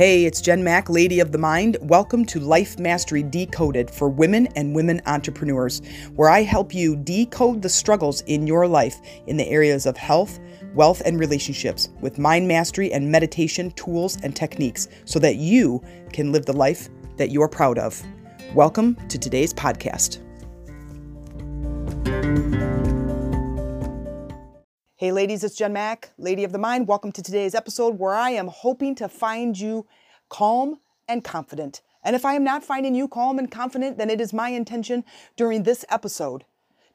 Hey, it's Jen Mac, Lady of the Mind. Welcome to Life Mastery Decoded for women and women entrepreneurs, where I help you decode the struggles in your life in the areas of health, wealth, and relationships with mind mastery and meditation tools and techniques so that you can live the life that you're proud of. Welcome to today's podcast. Hey, ladies, it's Jen Mac, Lady of the Mind. Welcome to today's episode where I am hoping to find you calm and confident. And if I am not finding you calm and confident, then it is my intention during this episode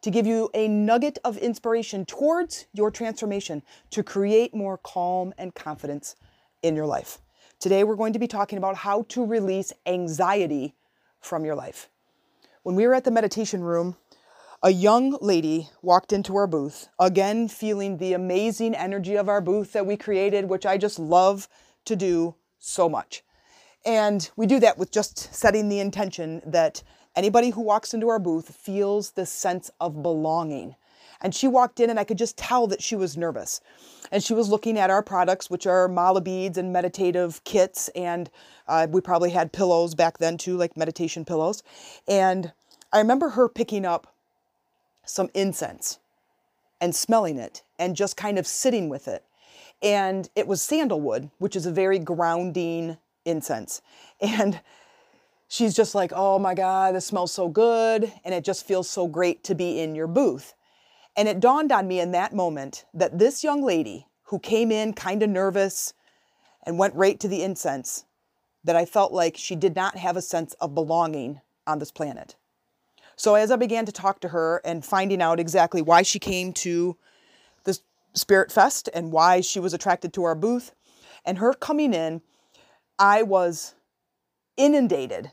to give you a nugget of inspiration towards your transformation to create more calm and confidence in your life. Today, we're going to be talking about how to release anxiety from your life. When we were at the meditation room, a young lady walked into our booth, again feeling the amazing energy of our booth that we created, which I just love to do so much. And we do that with just setting the intention that anybody who walks into our booth feels this sense of belonging. And she walked in, and I could just tell that she was nervous. And she was looking at our products, which are mala beads and meditative kits. And uh, we probably had pillows back then too, like meditation pillows. And I remember her picking up some incense and smelling it and just kind of sitting with it. And it was sandalwood, which is a very grounding incense. And she's just like, oh my God, this smells so good. And it just feels so great to be in your booth. And it dawned on me in that moment that this young lady who came in kind of nervous and went right to the incense, that I felt like she did not have a sense of belonging on this planet. So as I began to talk to her and finding out exactly why she came to the Spirit Fest and why she was attracted to our booth, and her coming in, I was inundated,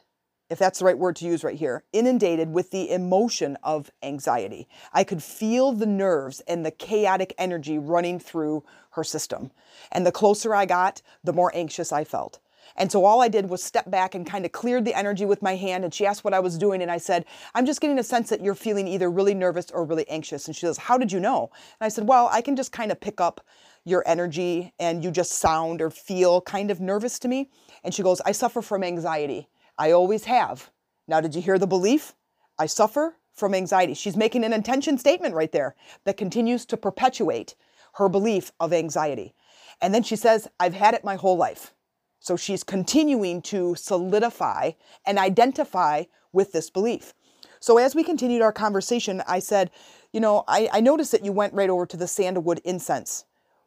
if that's the right word to use right here, inundated with the emotion of anxiety. I could feel the nerves and the chaotic energy running through her system. And the closer I got, the more anxious I felt. And so all I did was step back and kind of cleared the energy with my hand. And she asked what I was doing. And I said, I'm just getting a sense that you're feeling either really nervous or really anxious. And she says, How did you know? And I said, Well, I can just kind of pick up your energy and you just sound or feel kind of nervous to me. And she goes, I suffer from anxiety. I always have. Now, did you hear the belief? I suffer from anxiety. She's making an intention statement right there that continues to perpetuate her belief of anxiety. And then she says, I've had it my whole life. So she's continuing to solidify and identify with this belief. So as we continued our conversation, I said, You know, I, I noticed that you went right over to the sandalwood incense.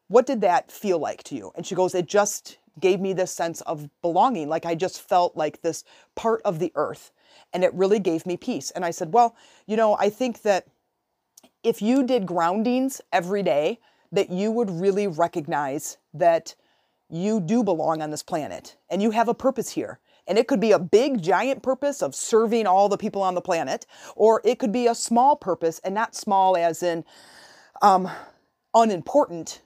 What did that feel like to you? And she goes, It just gave me this sense of belonging. Like I just felt like this part of the earth. And it really gave me peace. And I said, Well, you know, I think that if you did groundings every day, that you would really recognize that you do belong on this planet and you have a purpose here. And it could be a big, giant purpose of serving all the people on the planet, or it could be a small purpose, and not small as in um, unimportant,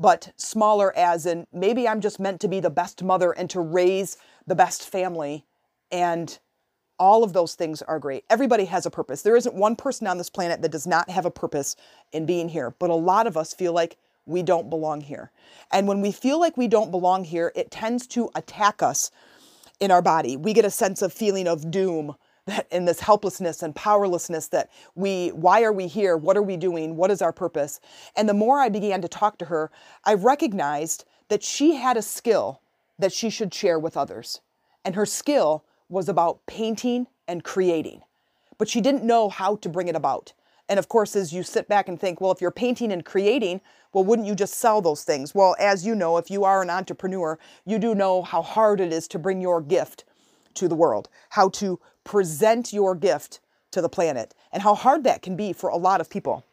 but smaller as in maybe I'm just meant to be the best mother and to raise the best family. And all of those things are great. Everybody has a purpose. There isn't one person on this planet that does not have a purpose in being here, but a lot of us feel like we don't belong here. And when we feel like we don't belong here, it tends to attack us in our body. We get a sense of feeling of doom in this helplessness and powerlessness that we why are we here? What are we doing? What is our purpose? And the more I began to talk to her, I recognized that she had a skill that she should share with others. And her skill was about painting and creating. But she didn't know how to bring it about. And of course, as you sit back and think, well, if you're painting and creating, well, wouldn't you just sell those things? Well, as you know, if you are an entrepreneur, you do know how hard it is to bring your gift to the world, how to present your gift to the planet, and how hard that can be for a lot of people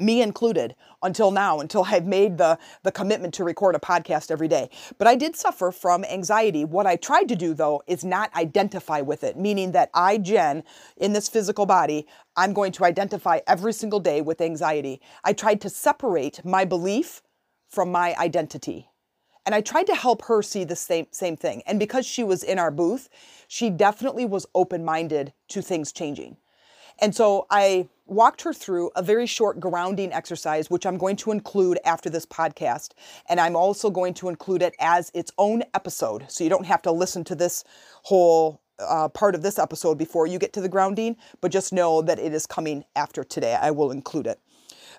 me included until now until i've made the the commitment to record a podcast every day. But i did suffer from anxiety. What i tried to do though is not identify with it meaning that i jen in this physical body i'm going to identify every single day with anxiety. I tried to separate my belief from my identity and i tried to help her see the same same thing and because she was in our booth she definitely was open minded to things changing and so i walked her through a very short grounding exercise, which I'm going to include after this podcast. And I'm also going to include it as its own episode. So you don't have to listen to this whole uh, part of this episode before you get to the grounding, but just know that it is coming after today. I will include it.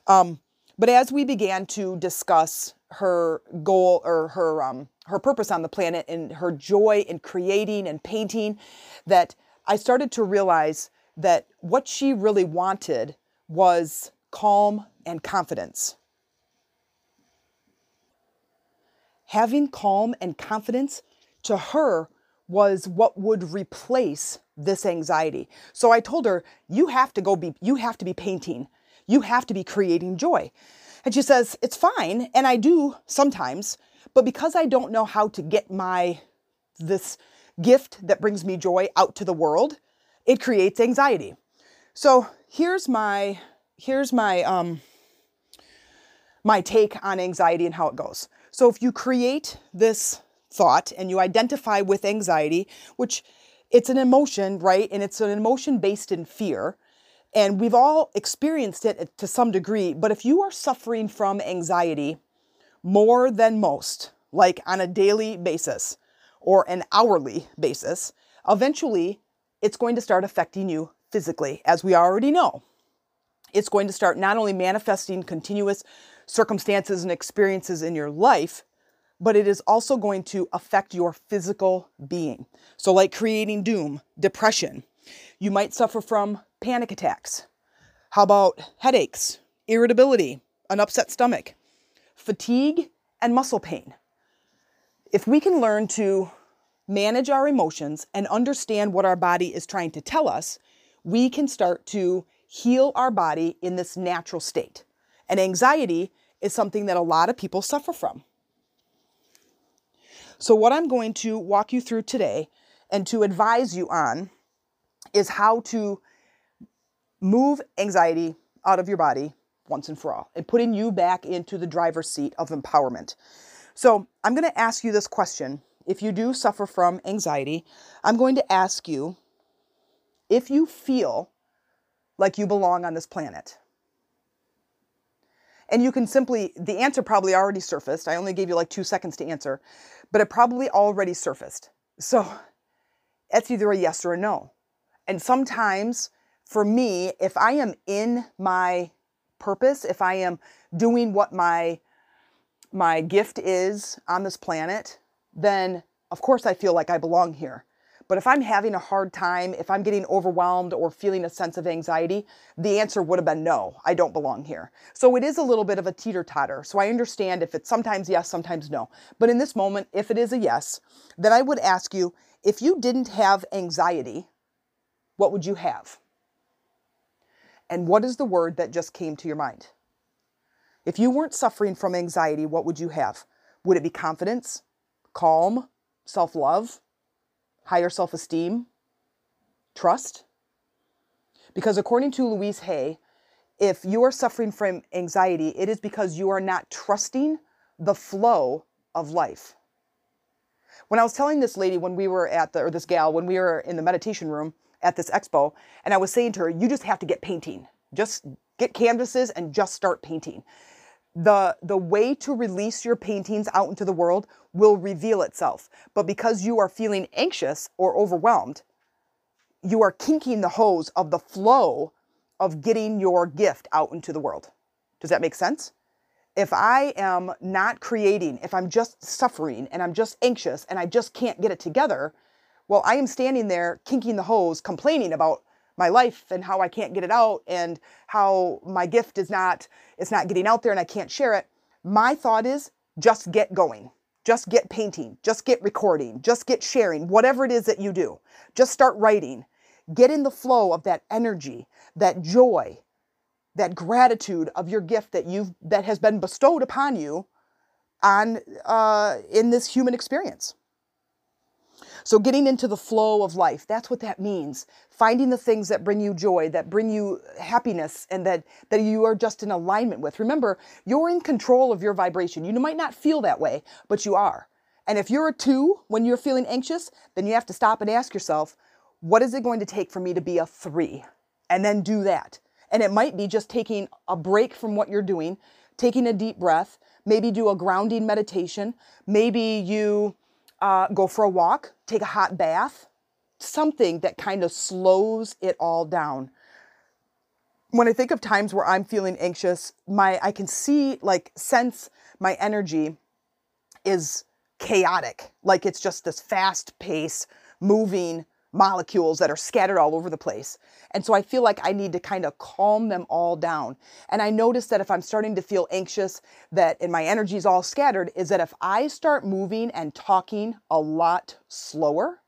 Um, but as we began to discuss her goal or her um, her purpose on the planet and her joy in creating and painting, that I started to realize that what she really wanted was calm and confidence. Having calm and confidence to her was what would replace this anxiety. So I told her, you have to go be you have to be painting. You have to be creating joy. And she says, it's fine, and I do sometimes, but because I don't know how to get my this gift that brings me joy out to the world, it creates anxiety. So here's my here's my um my take on anxiety and how it goes. So if you create this thought and you identify with anxiety, which it's an emotion, right? And it's an emotion based in fear. And we've all experienced it to some degree. But if you are suffering from anxiety more than most, like on a daily basis or an hourly basis, eventually it's going to start affecting you physically, as we already know. It's going to start not only manifesting continuous circumstances and experiences in your life, but it is also going to affect your physical being. So, like creating doom, depression, you might suffer from panic attacks. How about headaches, irritability, an upset stomach, fatigue, and muscle pain? If we can learn to manage our emotions and understand what our body is trying to tell us, we can start to heal our body in this natural state. And anxiety is something that a lot of people suffer from. So, what I'm going to walk you through today and to advise you on is how to move anxiety out of your body once and for all and putting you back into the driver's seat of empowerment. So, I'm going to ask you this question if you do suffer from anxiety, I'm going to ask you if you feel like you belong on this planet. And you can simply, the answer probably already surfaced. I only gave you like two seconds to answer, but it probably already surfaced. So it's either a yes or a no. And sometimes for me, if I am in my purpose, if I am doing what my my gift is on this planet, then of course I feel like I belong here. But if I'm having a hard time, if I'm getting overwhelmed or feeling a sense of anxiety, the answer would have been no, I don't belong here. So it is a little bit of a teeter totter. So I understand if it's sometimes yes, sometimes no. But in this moment, if it is a yes, then I would ask you if you didn't have anxiety, what would you have? And what is the word that just came to your mind? If you weren't suffering from anxiety, what would you have? Would it be confidence? calm, self love, higher self esteem, trust. Because according to Louise Hay, if you are suffering from anxiety, it is because you are not trusting the flow of life. When I was telling this lady when we were at the, or this gal, when we were in the meditation room at this expo, and I was saying to her, you just have to get painting. Just get canvases and just start painting. The the way to release your paintings out into the world will reveal itself but because you are feeling anxious or overwhelmed you are kinking the hose of the flow of getting your gift out into the world. Does that make sense? If i am not creating if i'm just suffering and i'm just anxious and i just can't get it together well i am standing there kinking the hose complaining about my life and how I can't get it out and how my gift is not it's not getting out there and I can't share it. My thought is just get going. Just get painting, just get recording, just get sharing, whatever it is that you do. Just start writing. Get in the flow of that energy, that joy, that gratitude of your gift that you've that has been bestowed upon you on uh, in this human experience. So, getting into the flow of life, that's what that means. Finding the things that bring you joy, that bring you happiness, and that, that you are just in alignment with. Remember, you're in control of your vibration. You might not feel that way, but you are. And if you're a two when you're feeling anxious, then you have to stop and ask yourself, what is it going to take for me to be a three? And then do that. And it might be just taking a break from what you're doing, taking a deep breath, maybe do a grounding meditation, maybe you uh, go for a walk, take a hot bath, something that kind of slows it all down. When I think of times where I'm feeling anxious, my I can see like sense my energy is chaotic. Like it's just this fast pace moving molecules that are scattered all over the place. And so I feel like I need to kind of calm them all down. And I notice that if I'm starting to feel anxious, that and my energy is all scattered, is that if I start moving and talking a lot slower,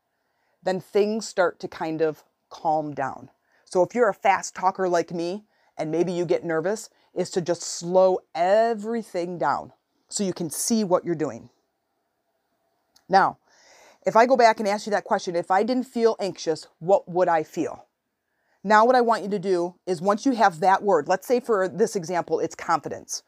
then things start to kind of calm down. So if you're a fast talker like me, and maybe you get nervous, is to just slow everything down so you can see what you're doing. Now, if I go back and ask you that question, if I didn't feel anxious, what would I feel? Now, what I want you to do is once you have that word, let's say for this example, it's confidence.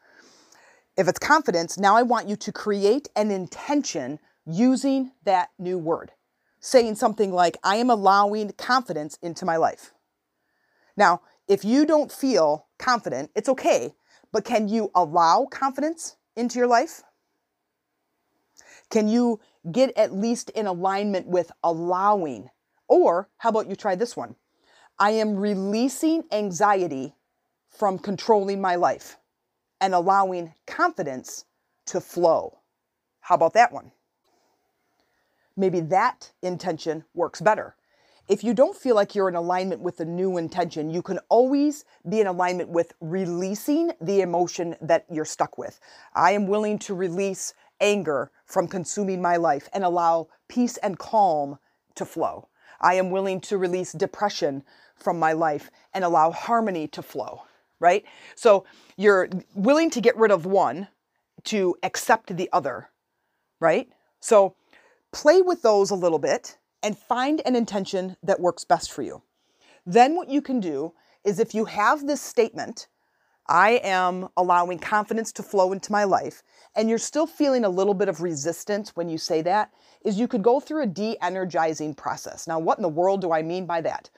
If it's confidence, now I want you to create an intention using that new word, saying something like, I am allowing confidence into my life. Now, if you don't feel confident, it's okay, but can you allow confidence into your life? Can you get at least in alignment with allowing? Or how about you try this one? I am releasing anxiety from controlling my life and allowing confidence to flow. How about that one? Maybe that intention works better. If you don't feel like you're in alignment with the new intention, you can always be in alignment with releasing the emotion that you're stuck with. I am willing to release anger from consuming my life and allow peace and calm to flow. I am willing to release depression from my life and allow harmony to flow, right? So you're willing to get rid of one to accept the other, right? So play with those a little bit and find an intention that works best for you. Then what you can do is if you have this statement I am allowing confidence to flow into my life, and you're still feeling a little bit of resistance when you say that, is you could go through a de energizing process. Now, what in the world do I mean by that?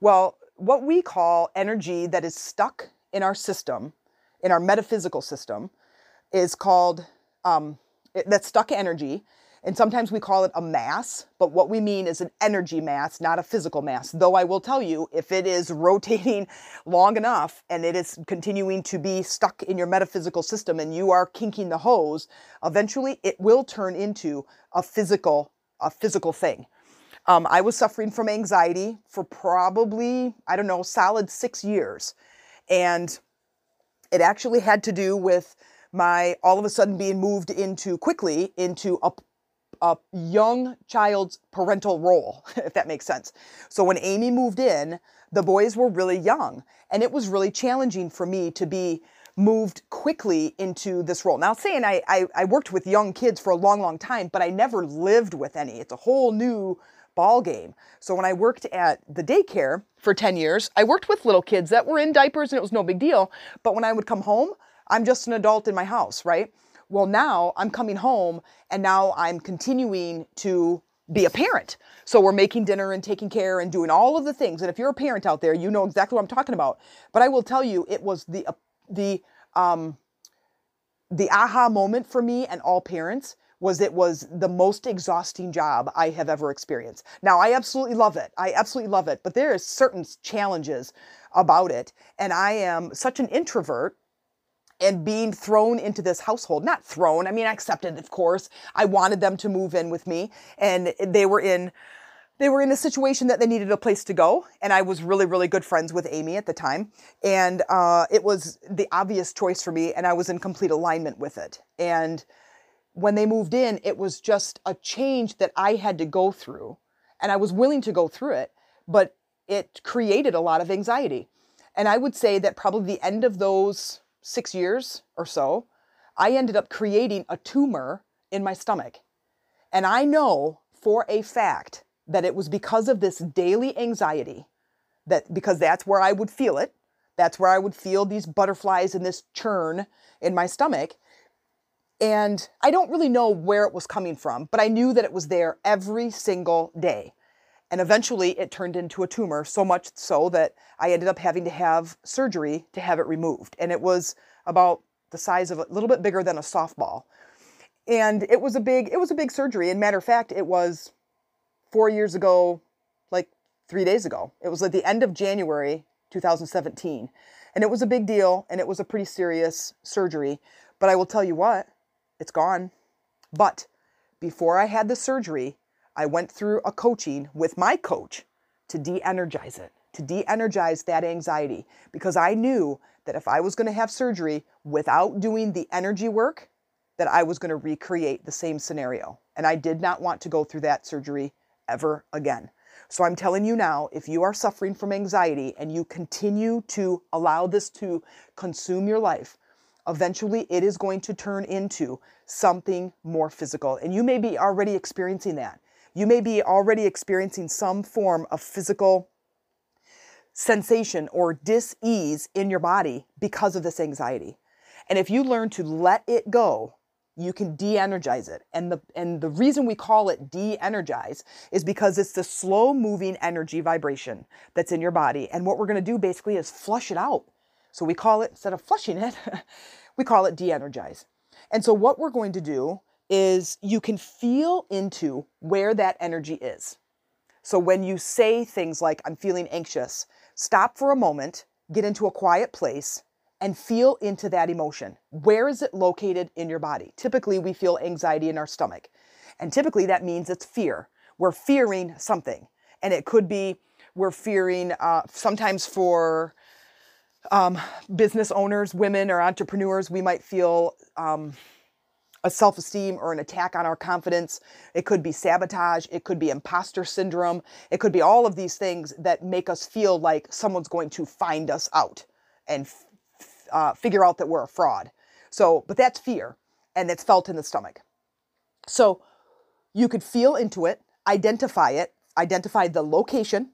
Well, what we call energy that is stuck in our system, in our metaphysical system, is called um, stuck energy and sometimes we call it a mass, but what we mean is an energy mass, not a physical mass. Though I will tell you, if it is rotating long enough and it is continuing to be stuck in your metaphysical system and you are kinking the hose, eventually it will turn into a physical, a physical thing. Um, I was suffering from anxiety for probably, I don't know, solid six years. And it actually had to do with my all of a sudden being moved into quickly into a a young child's parental role, if that makes sense. So when Amy moved in, the boys were really young, and it was really challenging for me to be moved quickly into this role. Now, saying I, I, I worked with young kids for a long, long time, but I never lived with any. It's a whole new ball game. So when I worked at the daycare for 10 years, I worked with little kids that were in diapers and it was no big deal. But when I would come home, I'm just an adult in my house, right? Well, now I'm coming home and now I'm continuing to be a parent. So we're making dinner and taking care and doing all of the things. And if you're a parent out there, you know exactly what I'm talking about. But I will tell you, it was the uh, the um, the aha moment for me and all parents was it was the most exhausting job I have ever experienced. Now I absolutely love it. I absolutely love it, but there is certain challenges about it. And I am such an introvert and being thrown into this household. Not thrown, I mean, I accepted, of course. I wanted them to move in with me, and they were in. They were in a situation that they needed a place to go, and I was really, really good friends with Amy at the time, and uh, it was the obvious choice for me, and I was in complete alignment with it. And when they moved in, it was just a change that I had to go through, and I was willing to go through it, but it created a lot of anxiety. And I would say that probably the end of those six years or so, I ended up creating a tumor in my stomach. And I know for a fact that it was because of this daily anxiety, that because that's where I would feel it. That's where I would feel these butterflies and this churn in my stomach. And I don't really know where it was coming from, but I knew that it was there every single day. And eventually it turned into a tumor, so much so that I ended up having to have surgery to have it removed. And it was about the size of a little bit bigger than a softball. And it was a big, it was a big surgery. And matter of fact, it was four years ago, like three days ago. It was at the end of January 2017. And it was a big deal and it was a pretty serious surgery. But I will tell you what, it's gone. But before I had the surgery, I went through a coaching with my coach to de energize it, to de energize that anxiety, because I knew that if I was going to have surgery without doing the energy work, that I was going to recreate the same scenario. And I did not want to go through that surgery ever again. So I'm telling you now, if you are suffering from anxiety and you continue to allow this to consume your life, eventually it is going to turn into something more physical. And you may be already experiencing that. You may be already experiencing some form of physical sensation or dis-ease in your body because of this anxiety. And if you learn to let it go, you can de-energize it. And the and the reason we call it de-energize is because it's the slow moving energy vibration that's in your body. And what we're going to do basically is flush it out. So we call it instead of flushing it, we call it de-energize. And so what we're going to do is you can feel into where that energy is. So when you say things like I'm feeling anxious, stop for a moment, get into a quiet place and feel into that emotion. Where is it located in your body? Typically, we feel anxiety in our stomach. And typically, that means it's fear. We're fearing something. And it could be we're fearing, uh, sometimes for um, business owners, women, or entrepreneurs, we might feel um, a self esteem or an attack on our confidence. It could be sabotage. It could be imposter syndrome. It could be all of these things that make us feel like someone's going to find us out and uh, figure out that we're a fraud. So, but that's fear and it's felt in the stomach. So you could feel into it, identify it, identify the location.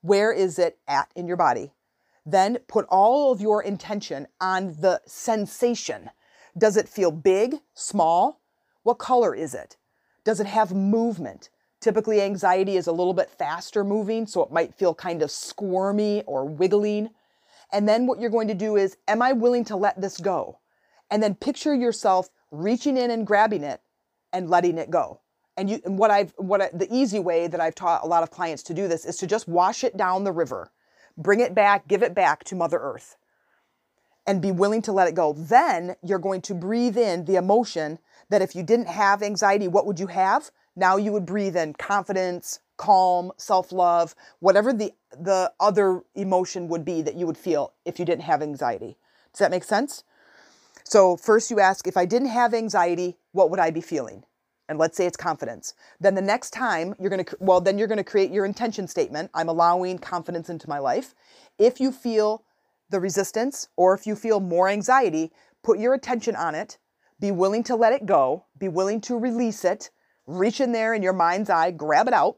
Where is it at in your body? Then put all of your intention on the sensation. Does it feel big, small? What color is it? Does it have movement? Typically, anxiety is a little bit faster moving, so it might feel kind of squirmy or wiggling. And then what you're going to do is, am I willing to let this go? And then picture yourself reaching in and grabbing it and letting it go. And you, and what I've, what I, the easy way that I've taught a lot of clients to do this is to just wash it down the river, bring it back, give it back to Mother Earth, and be willing to let it go. Then you're going to breathe in the emotion that if you didn't have anxiety, what would you have? Now you would breathe in confidence, calm, self-love, whatever the the other emotion would be that you would feel if you didn't have anxiety. Does that make sense? So first you ask if I didn't have anxiety, what would I be feeling? And let's say it's confidence. Then the next time you're going to well then you're going to create your intention statement. I'm allowing confidence into my life. If you feel the resistance or if you feel more anxiety, put your attention on it. Be willing to let it go, be willing to release it. Reach in there in your mind's eye, grab it out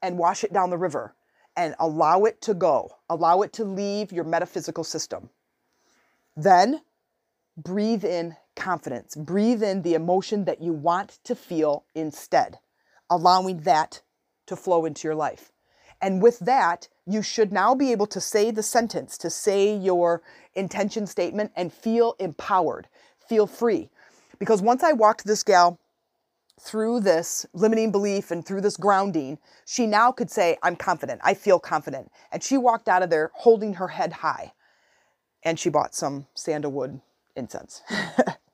and wash it down the river and allow it to go. Allow it to leave your metaphysical system. Then breathe in confidence. Breathe in the emotion that you want to feel instead, allowing that to flow into your life. And with that, you should now be able to say the sentence, to say your intention statement and feel empowered, feel free. Because once I walked this gal through this limiting belief and through this grounding, she now could say, I'm confident. I feel confident. And she walked out of there holding her head high. And she bought some sandalwood incense.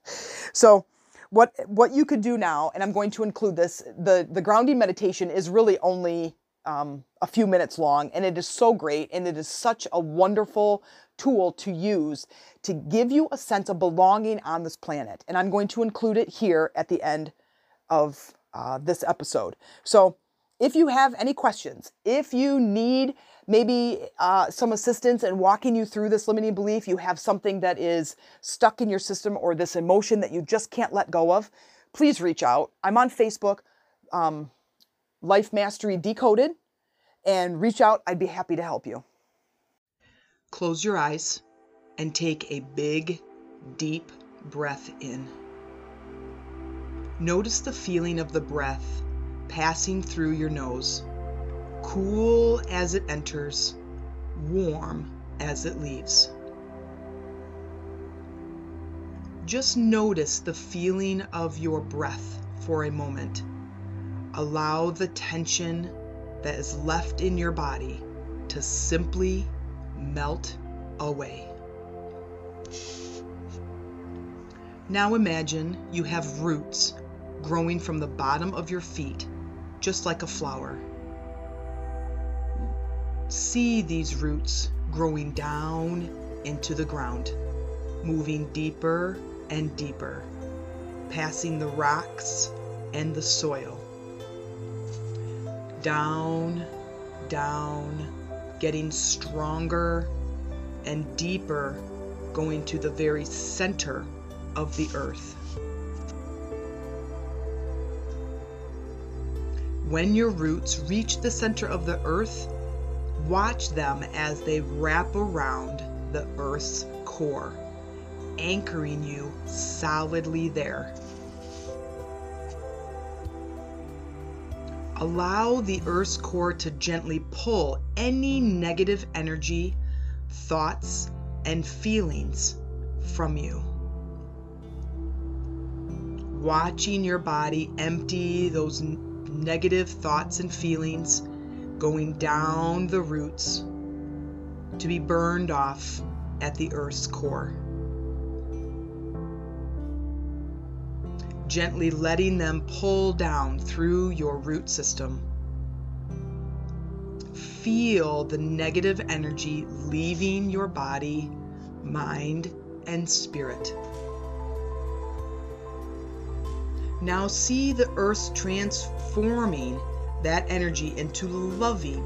so, what what you could do now, and I'm going to include this, the, the grounding meditation is really only um, a few minutes long, and it is so great, and it is such a wonderful tool to use to give you a sense of belonging on this planet. And I'm going to include it here at the end of uh, this episode. So if you have any questions, if you need maybe uh, some assistance in walking you through this limiting belief, you have something that is stuck in your system or this emotion that you just can't let go of, please reach out. I'm on Facebook, um, Life Mastery Decoded, and reach out. I'd be happy to help you. Close your eyes and take a big, deep breath in. Notice the feeling of the breath passing through your nose, cool as it enters, warm as it leaves. Just notice the feeling of your breath for a moment. Allow the tension that is left in your body to simply melt away. Now imagine you have roots growing from the bottom of your feet, just like a flower. See these roots growing down into the ground, moving deeper and deeper, passing the rocks and the soil. Down, down, getting stronger and deeper, going to the very center of the earth. When your roots reach the center of the earth, watch them as they wrap around the earth's core, anchoring you solidly there. Allow the earth's core to gently pull any negative energy, thoughts, and feelings from you watching your body empty those negative thoughts and feelings going down the roots to be burned off at the earth's core. Gently letting them pull down through your root system. Feel the negative energy leaving your body, mind, and spirit. Now see the earth transforming that energy into loving,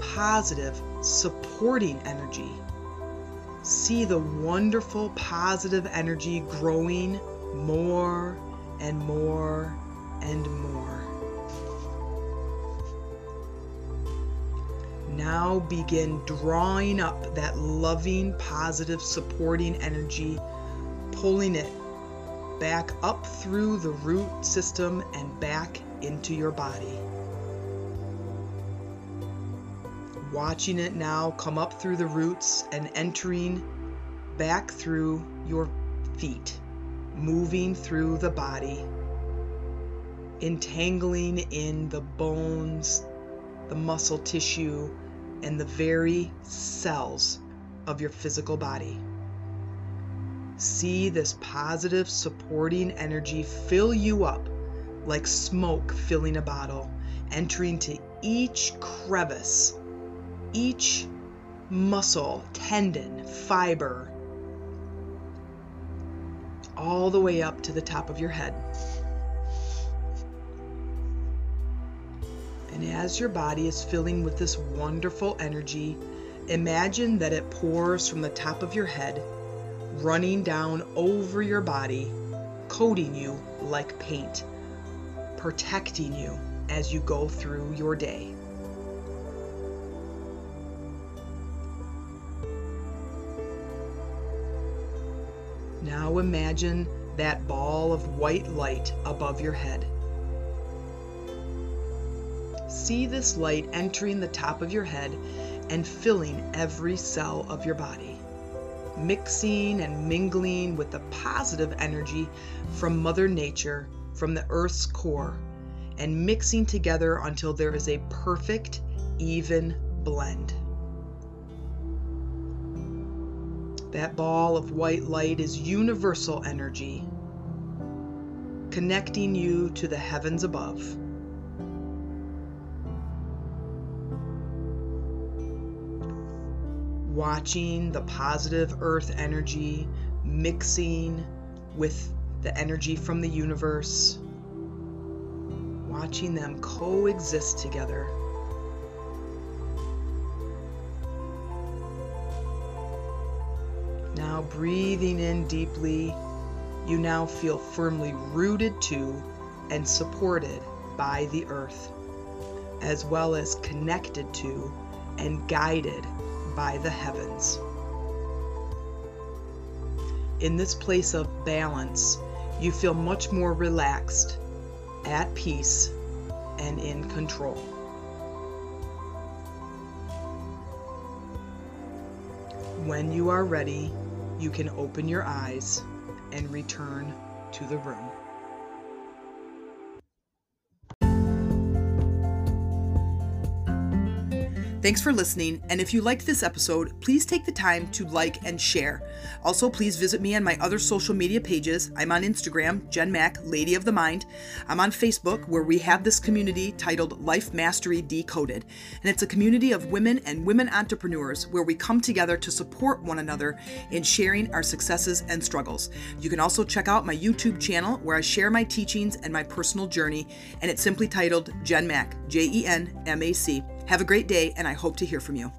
positive, supporting energy. See the wonderful positive energy growing more and more and more. Now begin drawing up that loving, positive, supporting energy, pulling it back up through the root system and back into your body. Watching it now come up through the roots and entering back through your feet, moving through the body, entangling in the bones, the muscle tissue, and the very cells of your physical body. See this positive, supporting energy fill you up like smoke filling a bottle, entering to each crevice, each muscle, tendon, fiber, all the way up to the top of your head. And as your body is filling with this wonderful energy, imagine that it pours from the top of your head running down over your body, coating you like paint, protecting you as you go through your day. Now imagine that ball of white light above your head. See this light entering the top of your head and filling every cell of your body mixing and mingling with the positive energy from Mother Nature, from the Earth's core, and mixing together until there is a perfect, even blend. That ball of white light is universal energy, connecting you to the heavens above. watching the positive earth energy mixing with the energy from the universe, watching them coexist together. breathing in deeply, you now feel firmly rooted to and supported by the earth, as well as connected to and guided by the heavens. In this place of balance, you feel much more relaxed, at peace, and in control. When you are ready, you can open your eyes and return to the room. Thanks for listening, and if you liked this episode, please take the time to like and share. Also, please visit me on my other social media pages. I'm on Instagram, Jen Mac, Lady of the Mind. I'm on Facebook, where we have this community titled Life Mastery Decoded, and it's a community of women and women entrepreneurs where we come together to support one another in sharing our successes and struggles. You can also check out my YouTube channel where I share my teachings and my personal journey, and it's simply titled Jen Mac, J E N M A C. Have a great day, and I hope to hear from you.